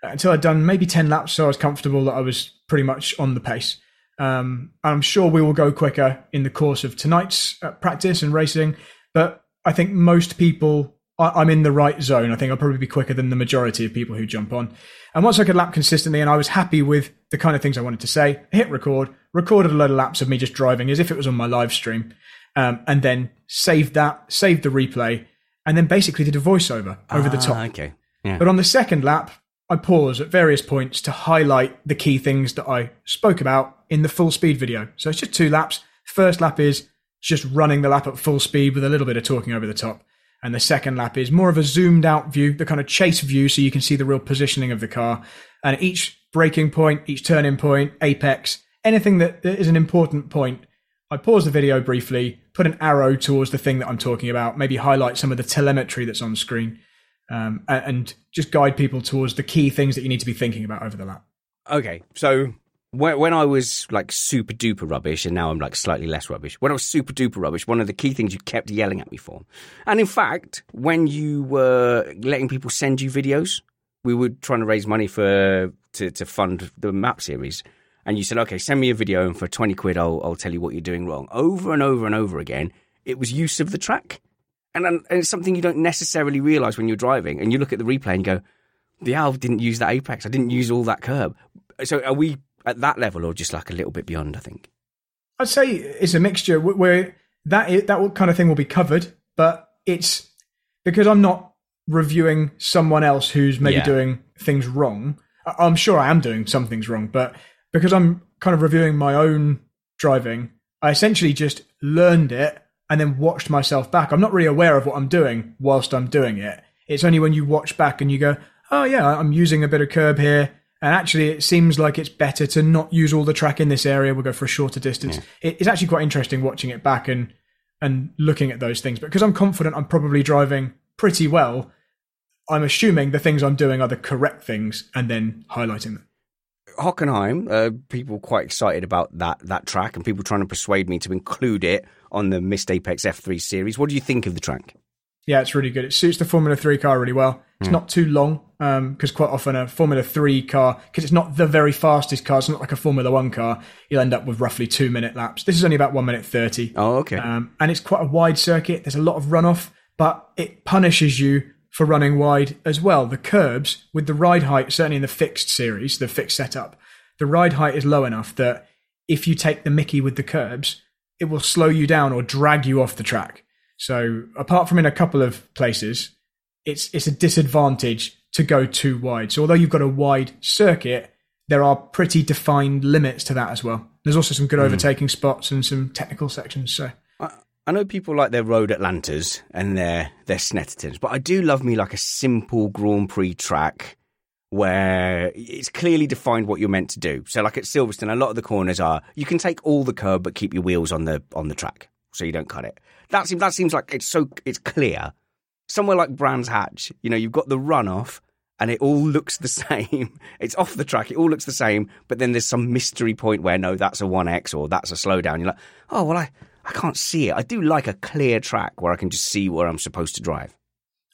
until I'd done maybe ten laps. So I was comfortable that I was pretty much on the pace. Um, I'm sure we will go quicker in the course of tonight's uh, practice and racing, but I think most people, I, I'm in the right zone. I think I'll probably be quicker than the majority of people who jump on. And once I could lap consistently and I was happy with the kind of things I wanted to say, I hit record, recorded a load of laps of me just driving as if it was on my live stream, um, and then saved that, saved the replay, and then basically did a voiceover over the Ah, top. Okay. Yeah. But on the second lap, I pause at various points to highlight the key things that I spoke about in the full speed video. So it's just two laps. First lap is just running the lap at full speed with a little bit of talking over the top. And the second lap is more of a zoomed out view, the kind of chase view, so you can see the real positioning of the car. And each braking point, each turning point, apex, anything that that is an important point, I pause the video briefly, put an arrow towards the thing that I'm talking about, maybe highlight some of the telemetry that's on screen um, and just guide people towards the key things that you need to be thinking about over the lap. Okay, so when, when I was like super duper rubbish, and now I'm like slightly less rubbish. When I was super duper rubbish, one of the key things you kept yelling at me for, and in fact, when you were letting people send you videos, we were trying to raise money for to, to fund the map series, and you said, "Okay, send me a video, and for twenty quid, I'll I'll tell you what you're doing wrong." Over and over and over again, it was use of the track. and, and it's something you don't necessarily realize when you're driving. And you look at the replay and go, "The Alv didn't use that apex. I didn't use all that curb." So are we at that level, or just like a little bit beyond? I think. I'd say it's a mixture where that that kind of thing will be covered, but it's because I'm not reviewing someone else who's maybe Yeah. doing things wrong. I'm sure I am doing some things wrong, but because I'm kind of reviewing my own driving, I essentially just learned it and then watched myself back. I'm not really aware of what I'm doing whilst I'm doing it. It's only when you watch back and you go, "Oh yeah, I'm using a bit of curb here." And actually, it seems like it's better to not use all the track in this area. We'll go for a shorter distance. It, it's actually quite interesting watching it back and and looking at those things. But because I'm confident I'm probably driving pretty well, I'm assuming the things I'm doing are the correct things and then highlighting them. Hockenheim, uh, people quite excited about that that track, and people trying to persuade me to include it on the Missed Apex F3 series. What do you think of the track? Yeah, it's really good. It suits the Formula 3 car really well. It's not too long um, because quite often a Formula 3 car, because it's not the very fastest car, it's not like a Formula 1 car, you'll end up with roughly two minute laps. This is only about one minute 30. Oh, okay. Um, and it's quite a wide circuit. There's a lot of runoff, but it punishes you for running wide as well. The curbs with the ride height, certainly in the fixed series, the fixed setup, the ride height is low enough that if you take the Mickey with the curbs, it will slow you down or drag you off the track. So apart from in a couple of places, it's it's a disadvantage to go too wide. So although you've got a wide circuit, there are pretty defined limits to that as well. There's also some good hmm. overtaking spots and some technical sections. So I, I know people like their road Atlantas and their their Snettertons, but I do love me like a simple Grand Prix track where it's clearly defined what you're meant to do. So like at Silverstone, a lot of the corners are you can take all the curb but keep your wheels on the on the track so you don't cut it. That seems that seems like it's so it's clear. Somewhere like Brands Hatch, you know, you've got the runoff and it all looks the [LAUGHS] same. It's off the track, it all looks the same, but then there's some mystery point where no, that's a 1x or that's a slowdown. You're like, oh, well, I, I can't see it. I do like a clear track where I can just see where I'm supposed to drive.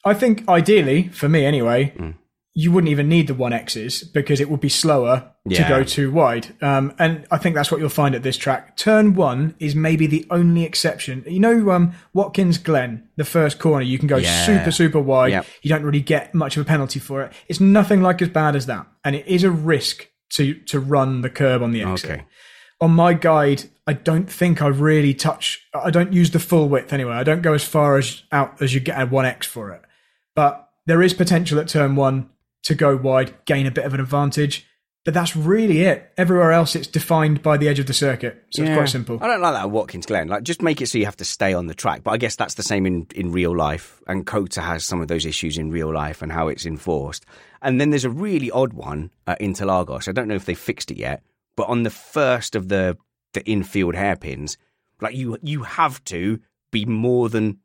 I think ideally, for me anyway, Mm. You wouldn't even need the one X's because it would be slower to go too wide. Um, and I think that's what you'll find at this track. Turn one is maybe the only exception. You know, um, Watkins Glen, the first corner, you can go Yeah. super, super wide. Yep. You don't really get much of a penalty for it. It's nothing like as bad as that. And it is a risk to, to run the curb on the exit. Okay. On my guide, I don't think I really touch, I don't use the full width anyway. I don't go as far as out as you get a 1X for it but there is potential at turn one to go wide, gain a bit of an advantage. But that's really it. Everywhere else, it's defined by the edge of the circuit, so it's quite simple. I don't like that at Watkins Glen. Like, just make it so you have to stay on the track. But I guess that's the same in, in real life. And COTA has some of those issues in real life and how it's enforced. And then there's a really odd one at Interlagos. I don't know if they fixed it yet, but on the first of the the infield hairpins, like you you have to be more than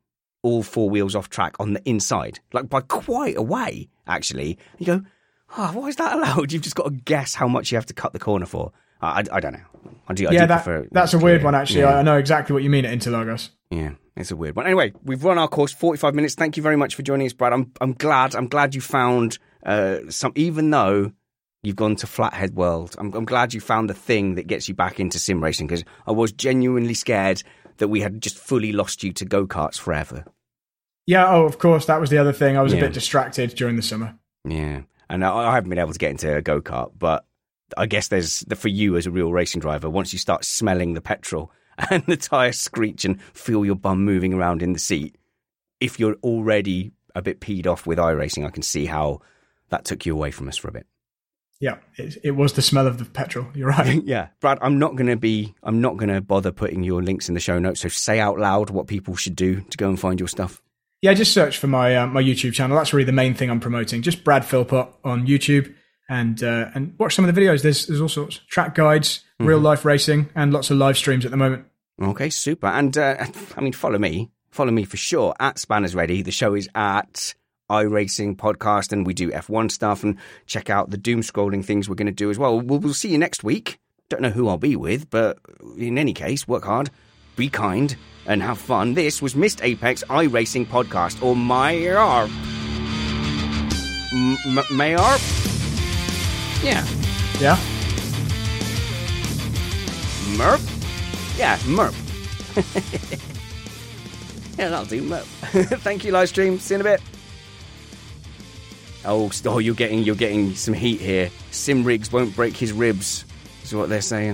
all four wheels off track on the inside, like by quite a way. Actually, you go, oh, why is that allowed? [LAUGHS] You've just got to guess how much you have to cut the corner for. I, I, I don't know. I do, I yeah, do that, prefer that's a weird one, actually. Yeah. I know exactly what you mean at Interlagos. Yeah, it's a weird one. Anyway, we've run our course, forty-five minutes. Thank you very much for joining us, Brad. I'm I'm glad. I'm glad you found uh, some, even though you've gone to Flathead World. I'm I'm glad you found the thing that gets you back into sim racing because I was genuinely scared that we had just fully lost you to go karts forever. Yeah, oh, of course, that was the other thing. I was a bit distracted during the summer. Yeah, and I, I haven't been able to get into a go kart, but I guess there's for you as a real racing driver. Once you start smelling the petrol [LAUGHS] and the tires screech and feel your bum moving around in the seat, if you're already a bit peed off with iRacing, I can see how that took you away from us for a bit. Yeah, it, it was the smell of the petrol. [LAUGHS] You're right. [LAUGHS] yeah, Brad, I'm not going to be, I'm not going to bother putting your links in the show notes. So say out loud what people should do to go and find your stuff. Yeah, just search for my uh, my YouTube channel. That's really the main thing I'm promoting. Just Brad Philpott on YouTube, and uh, and watch some of the videos. There's there's all sorts track guides, real life racing, and lots of live streams at the moment. Okay, super. And uh, I mean, follow me. Follow me for sure at Spanners Ready. The show is at iRacing Podcast, and we do F1 stuff. And check out the doom scrolling things we're going to do as well. We'll, we'll see you next week. Don't know who I'll be with, but in any case, work hard, be kind, and have fun. This was Missed Apex iRacing Podcast, or Mayor. M- M- Mayor? Yeah. Yeah. Merp? Yeah, Merp. [LAUGHS] Yeah, that'll do. [LAUGHS] Thank you, live stream. See you in a bit. Oh, oh, you're getting you're getting some heat here. Sim Riggs won't break his ribs, is what they're saying.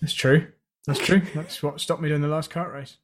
That's true. That's true. That's what stopped me doing the last kart race.